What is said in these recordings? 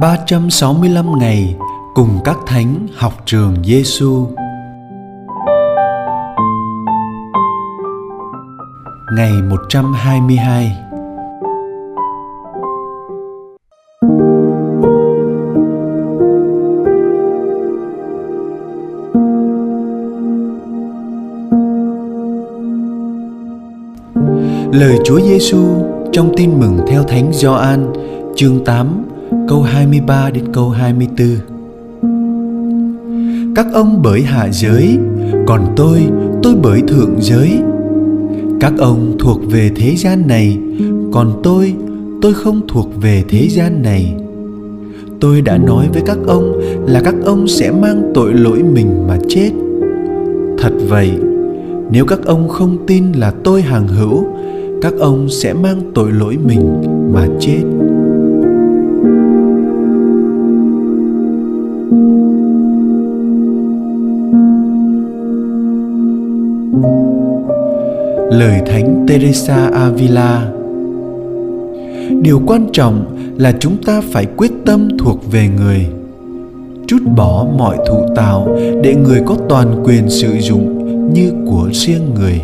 365 ngày cùng các thánh học trường Giêsu. Ngày 122 Lời Chúa Giêsu trong Tin mừng theo Thánh Gioan, chương 8 câu 23 đến câu 24. Các ông bởi hạ giới, còn tôi, tôi bởi thượng giới. Các ông thuộc về thế gian này, còn tôi, tôi không thuộc về thế gian này. Tôi đã nói với các ông là các ông sẽ mang tội lỗi mình mà chết. Thật vậy, nếu các ông không tin là tôi hàng hữu, các ông sẽ mang tội lỗi mình mà chết. Lời thánh teresa avila. Điều quan trọng là chúng ta phải quyết tâm thuộc về người. Trút bỏ mọi thụ tạo để người có toàn quyền sử dụng như của riêng người.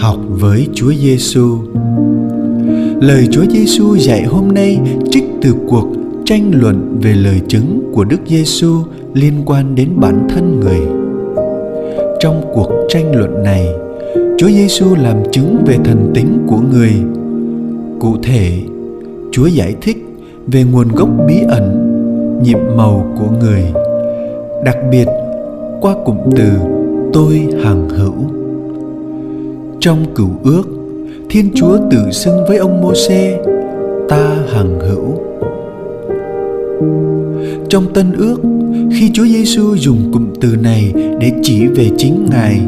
Học với Chúa Giêsu Lời Chúa Giêsu dạy hôm nay trích từ cuộc tranh luận về lời chứng của Đức Giêsu liên quan đến bản thân người. Trong cuộc tranh luận này, Chúa Giêsu làm chứng về thần tính của người. Cụ thể, Chúa giải thích về nguồn gốc bí ẩn, nhiệm màu của người. Đặc biệt, qua cụm từ tôi hằng hữu. Trong cửu ước, Thiên Chúa tự xưng với ông Môsê, ta hằng hữu. Trong Tân Ước, khi Chúa Giêsu dùng cụm từ này để chỉ về chính Ngài,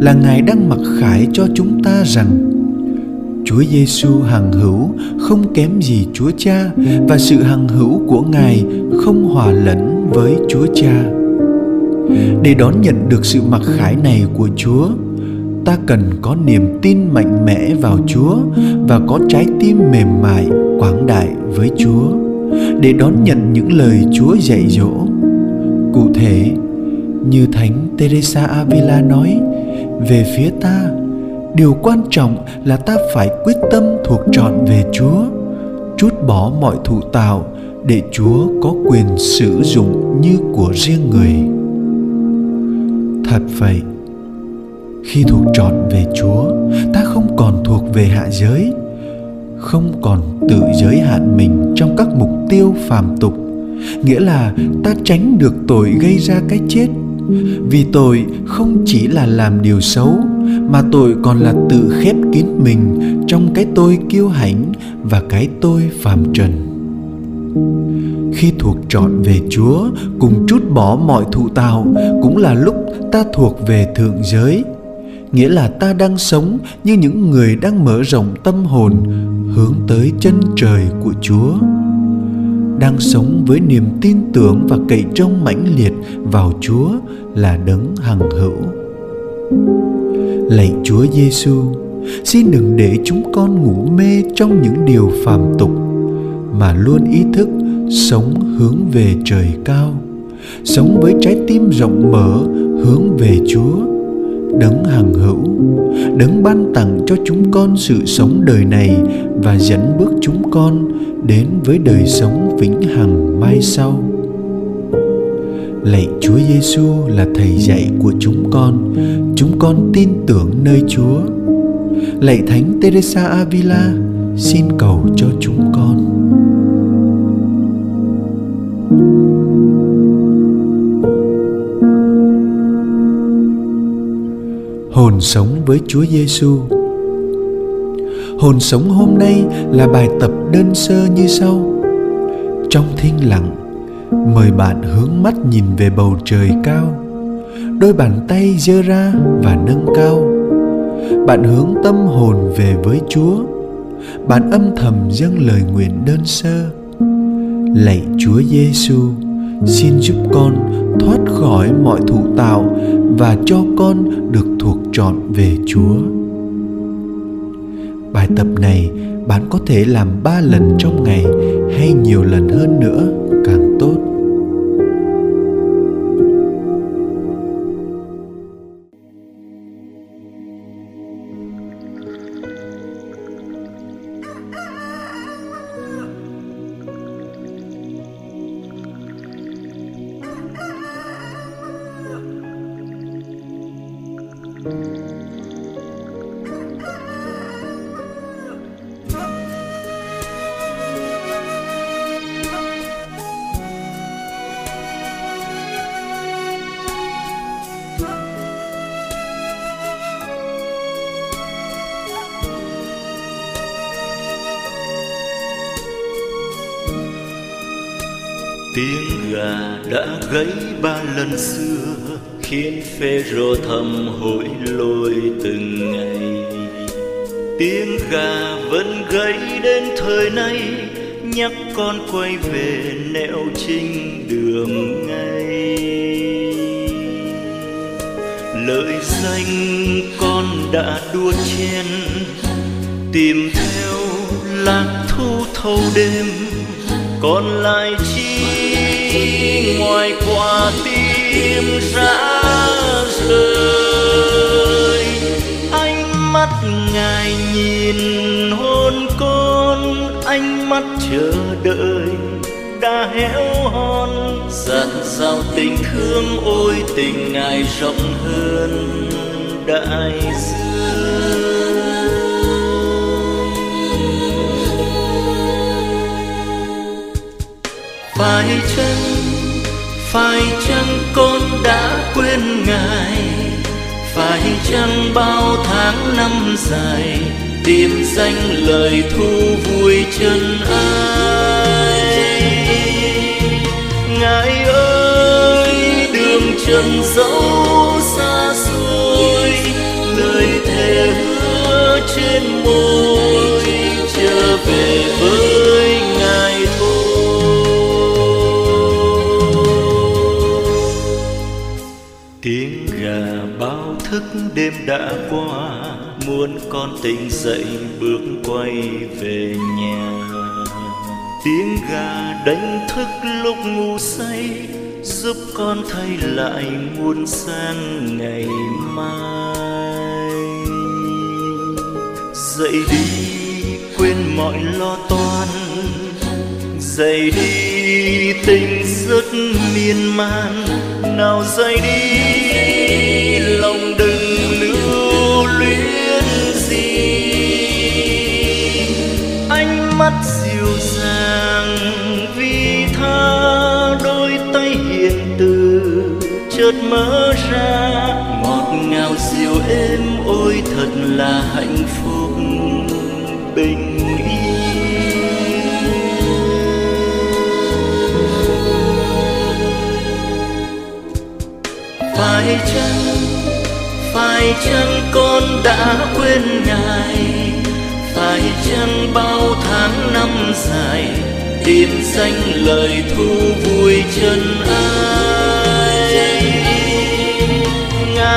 là Ngài đang mặc khải cho chúng ta rằng Chúa Giêsu hằng hữu không kém gì Chúa Cha và sự hằng hữu của Ngài không hòa lẫn với Chúa Cha. Để đón nhận được sự mặc khải này của Chúa, ta cần có niềm tin mạnh mẽ vào Chúa và có trái tim mềm mại quảng đại với Chúa để đón nhận những lời Chúa dạy dỗ. Cụ thể, như Thánh Teresa Avila nói, về phía ta, điều quan trọng là ta phải quyết tâm thuộc trọn về Chúa, trút bỏ mọi thụ tạo để Chúa có quyền sử dụng như của riêng người. Thật vậy, khi thuộc trọn về chúa, ta không còn thuộc về hạ giới, không còn tự giới hạn mình trong các mục tiêu phàm tục. Nghĩa là ta tránh được tội gây ra cái chết. Vì tội không chỉ là làm điều xấu, mà tội còn là tự khép kín mình trong cái tôi kiêu hãnh và cái tôi phàm trần. Khi thuộc trọn về chúa, cùng trút bỏ mọi thụ tạo cũng là lúc ta thuộc về thượng giới nghĩa là ta đang sống như những người đang mở rộng tâm hồn hướng tới chân trời của chúa. Đang sống với niềm tin tưởng và cậy trông mãnh liệt vào chúa là đấng hằng hữu. Lạy chúa giêsu, xin đừng để chúng con ngủ mê trong những điều phàm tục, mà luôn ý thức sống hướng về trời cao, sống với trái tim rộng mở hướng về chúa đấng hằng hữu, đấng ban tặng cho chúng con sự sống đời này và dẫn bước chúng con đến với đời sống vĩnh hằng mai sau. Lạy Chúa Giêsu là thầy dạy của chúng con chúng con tin tưởng nơi Chúa. Lạy Thánh Teresa Avila, xin cầu cho chúng con. Hồn sống với Chúa Giêsu. Hồn sống hôm nay là bài tập đơn sơ như sau. Trong thinh lặng, mời bạn hướng mắt nhìn về bầu trời cao. Đôi bàn tay giơ ra và nâng cao. Bạn hướng tâm hồn về với Chúa. Bạn âm thầm dâng lời nguyện đơn sơ. Lạy Chúa Giêsu, xin giúp con thoát khỏi mọi thụ tạo và cho con được thuộc trọn về chúa. Bài tập này bạn có thể làm ba lần trong ngày hay nhiều lần hơn nữa. Tiếng gà đã gáy ba lần xưa, khiến phê rô thầm hối lôi từng ngày. Tiếng gà vẫn gáy đến thời nay, nhắc con quay về nẻo chính đường ngay. Lợi danh con đã đua chen, tìm theo lạc thu thâu đêm, còn lại chi ngoài quả tim rã rơi, ánh mắt ngài nhìn hôn con ánh mắt chờ đợi đã héo hon. Dặn sao tình thương ôi tình ngài rộng hơn đại dương. Phải chăng phải chăng con đã quên ngài? Phải chăng bao tháng năm dài tìm danh lời thu vui chân ai? Ngài ơi, đường trần dẫu con tỉnh dậy bước quay về nhà. Tiếng gà đánh thức lúc ngủ say, giúp con thay lại muôn sang ngày mai. Dậy đi, quên mọi lo toan. Dậy đi, tình rất miên man. Nào dậy đi mơ mở ra. Ngọt ngào dịu êm ôi, thật là hạnh phúc. Bình phải chăng phải chăng con đã quên ngài? Phải chăng bao tháng năm dài, tìm danh lời thu vui chân ai?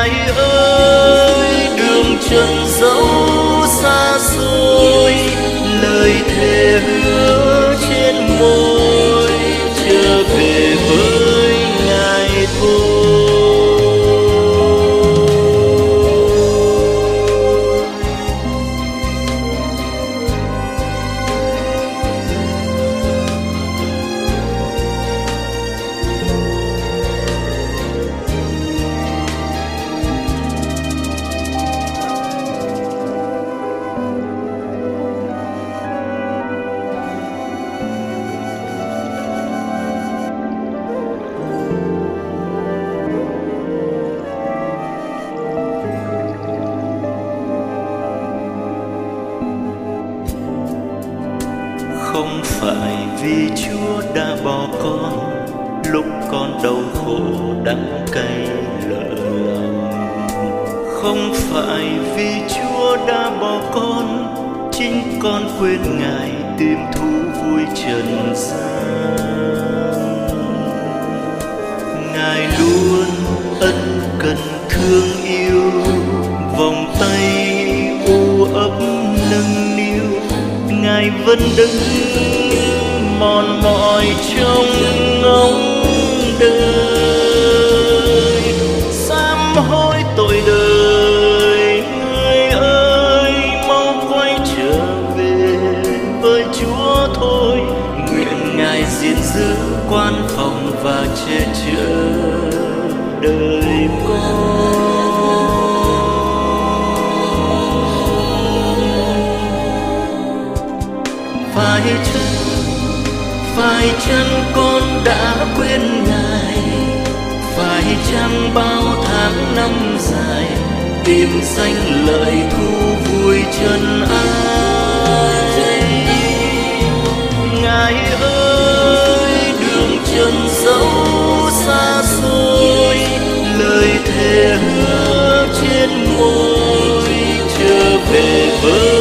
Ngài phải vì chúa đã bỏ con, lúc con đau khổ đắng cay lỡ lòng. Không phải vì chúa đã bỏ con, chính con quên ngài tìm thú vui trần gian. Ngài luôn ân cần thương yêu, vòng tay u ấp nâng niu. Ngài vẫn đứng quan phòng và che chở đời con. Phải chăng phải chăng con đã quên ngài. Phải chăng bao tháng năm dài, tìm danh lợi thu vui chân ai Chân dấu xa xôi lời thề hứa trên môi trở về với